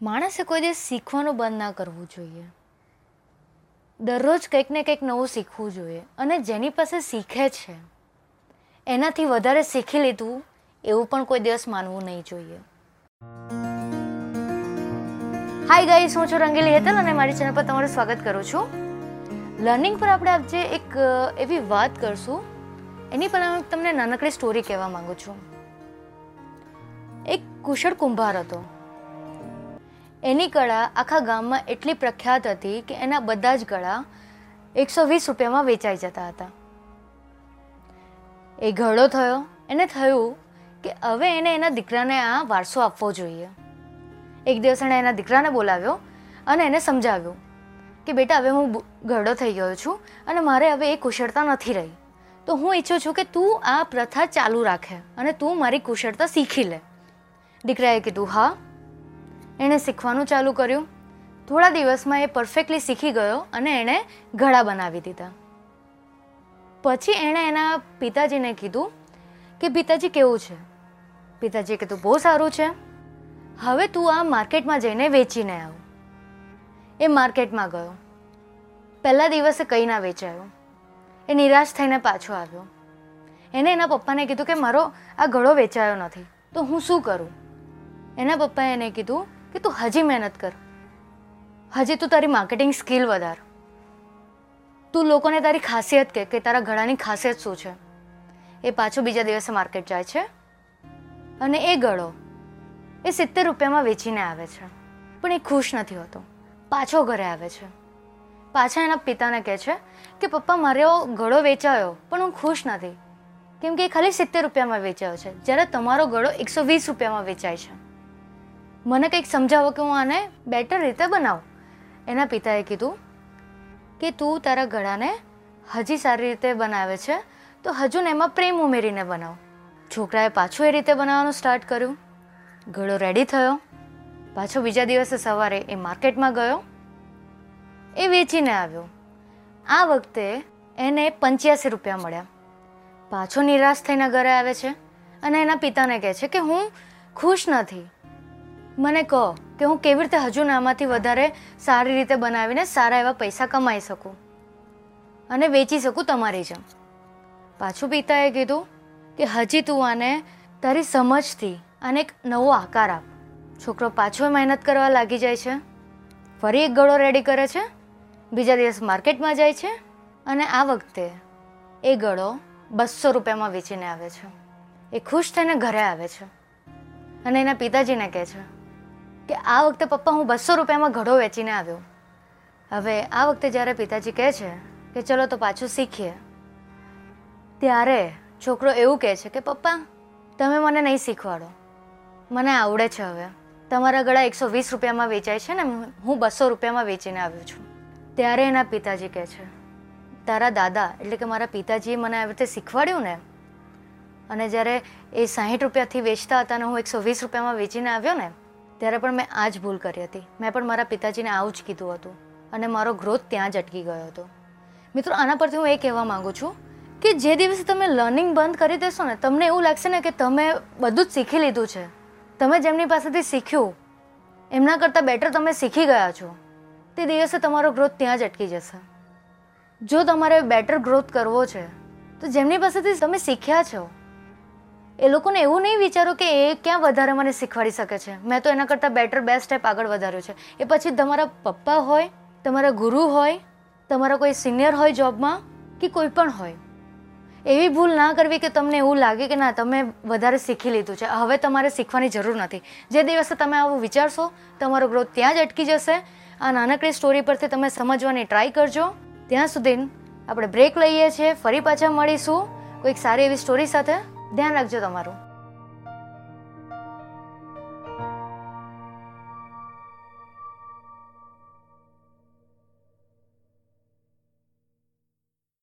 માણસે કોઈ દિવસ શીખવાનું બંધ ના કરવું જોઈએ. દરરોજ કંઈક ને કંઈક નવું શીખવું જોઈએ અને જેની પાસે શીખે છે, એનાથી વધારે શીખી લીધું એવું પણ કોઈ દિવસ માનવું નહીં જોઈએ. હાય ગાઈસ હું છું રંગીલી હેતલ અને મારી ચેનલ પર તમારું સ્વાગત કરું છું. લર્નિંગ પર આપણે આજે એક, એવી વાત કરશું. એની પહેલાં હું તમને નાનકડી સ્ટોરી કહેવા માંગુ છું. એક કુશળ કુંભાર હતો. એની કળા આખા ગામમાં એટલી પ્રખ્યાત હતી કે એના બધા જ કળા એકસો વીસ રૂપિયામાં વેચાઈ જતા હતા. એ ઘરડો થયો. એને થયું કે હવે એને એના દીકરાને આ વારસો આપવો જોઈએ. એક દિવસ એણે એના દીકરાને બોલાવ્યો અને એને સમજાવ્યું કે બેટા, હવે હું ઘરડો થઈ ગયો છું અને મારે હવે એ કુશળતા નથી રહી. તો હું ઈચ્છું છું કે તું આ પ્રથા ચાલુ રાખે અને તું મારી કુશળતા શીખી લે. દીકરાએ કીધું, હા એણે શીખવાનું ચાલુ કર્યું. થોડા દિવસમાં એ પરફેક્ટલી શીખી ગયો અને એણે ઘડા બનાવી દીધા. પછી એણે એના પિતાજીને કીધું કે, પિતાજી, કેવું છે? પિતાજીએ કીધું, બહુ સારું છે. હવે તું આ માર્કેટમાં જઈને વેચીને આવ. એ માર્કેટમાં ગયો. પહેલા દિવસે કંઈ ના વેચાયો. એ નિરાશ થઈને પાછો આવ્યો. એને એના પપ્પાને કીધું કે, મારો આ ઘડો વેચાયો નથી. તો હું શું કરું? એના પપ્પાએ એને કીધું કે તું હજી મહેનત કર. હજી તું તારી માર્કેટિંગ સ્કિલ વધાર. તું લોકોને તારી ખાસિયત કે કે તારા ગળાની ખાસિયત શું છે? એ પાછો બીજા દિવસે માર્કેટ જાય છે. અને એ ગળો એ સિત્તેર રૂપિયામાં વેચીને આવે છે. પણ એ ખુશ નથી હોતો. પાછો ઘરે આવે છે. પાછા એના પિતાને કહે છે કે, પપ્પા, મારો ગળો વેચાયો, પણ હું ખુશ નથી. કેમ કે એ ખાલી સિત્તેર રૂપિયામાં વેચાયો છે. જ્યારે તમારો ગળો એકસો વીસ રૂપિયામાં વેચાય છે. મને કંઈક સમજાવો કે હું આને બેટર રીતે બનાવું. એના પિતાએ કીધું કે તું તારા ગળાને હજી સારી રીતે બનાવે છે, તો હજુ ને એમાં પ્રેમ ઉમેરીને બનાવ. છોકરાએ પાછું એ રીતે બનાવવાનું સ્ટાર્ટ કર્યું. ગળો રેડી થયો. પાછો બીજા દિવસે સવારે એ માર્કેટમાં ગયો. એ વેચીને આવ્યો. આ વખતે એને પંચ્યાસી રૂપિયા મળ્યા. પાછો નિરાશ થઈને ઘરે આવે છે અને એના પિતાને કહે છે કે હું ખુશ નથી. મને કહો કે હું કેવી રીતે હજુ નામાંથી વધારે સારી રીતે બનાવીને સારા એવા પૈસા કમાઈ શકું? અને વેચી શકું તમારી જેમ. પાછું પિતાએ કીધું કે હજી તું આને તારી સમજથી આને એક નવો આકાર આપ. છોકરો પાછો મહેનત કરવા લાગી જાય છે. ફરી એક ગળો રેડી કરે છે. બીજા દિવસ માર્કેટમાં જાય છે. અને આ વખતે એ ગળો બસો રૂપિયામાં વેચીને આવે છે. એ ખુશ થઈને ઘરે આવે છે. અને એના પિતાજીને કહે છે કે આ વખતે પપ્પા હું બસો રૂપિયામાં ઘડો વેચીને આવ્યો. હવે આ વખતે જ્યારે પિતાજી કહે છે કે ચલો તો પાછું શીખીએ, ત્યારે છોકરો એવું કહે છે કે, પપ્પા, તમે મને નહીં શીખવાડો. મને આવડે છે હવે. તમારા ગળા એકસો વીસ રૂપિયામાં વેચાય છે ને, હું બસો રૂપિયામાં વેચીને આવ્યો છું. ત્યારે એના પિતાજી કહે છે, તારા દાદા, એટલે કે મારા પિતાજીએ મને આવી રીતે શીખવાડ્યું ને? અને જ્યારે એ સાહીઠ રૂપિયાથી વેચતા હતા અને હું એકસો વીસ રૂપિયામાં વેચીને આવ્યો ને ત્યારે પણ મેં આ જ ભૂલ કરી હતી. મેં પણ મારા પિતાજીને આવું જ કીધું હતું અને મારો ગ્રોથ ત્યાં જ અટકી ગયો હતો. મિત્રો, આના પરથી હું એ કહેવા માંગુ છું કે જે દિવસે તમે લર્નિંગ બંધ કરી દેશો ને, તમને એવું લાગશે ને કે તમે બધું જ શીખી લીધું છે. તમે જેમની પાસેથી શીખ્યું, એમના કરતાં બેટર તમે શીખી ગયા છો. તે દિવસે તમારો ગ્રોથ ત્યાં જ અટકી જશે. જો તમારે બેટર ગ્રોથ કરવો છે, તો જેમની પાસેથી તમે શીખ્યા છો એ લોકોને એવું નહીં વિચારો કે એ ક્યાં વધારે મને શીખવાડી શકે છે. મેં તો એના કરતાં બેટર બેસ્ટ સ્ટેપ આગળ વધાર્યો છે. એ પછી તમારા પપ્પા હોય, તમારા ગુરુ હોય, તમારા કોઈ સિનિયર હોય જોબમાં કે કોઈ પણ હોય, એવી ભૂલ ના કરવી કે તમને એવું લાગે કે ના, તમે વધારે શીખી લીધું છે. હવે તમારે શીખવાની જરૂર નથી. જે દિવસે તમે આવું વિચારશો, તમારો ગ્રોથ ત્યાં જ અટકી જશે. આ નાનકડી સ્ટોરી પરથી તમે સમજવાની ટ્રાય કરજો. ત્યાં સુધી આપણે બ્રેક લઈએ છીએ, ફરી પાછા મળીશું. કોઈક સારી એવી સ્ટોરી સાથે. ધ્યાન રાખજો તમારું.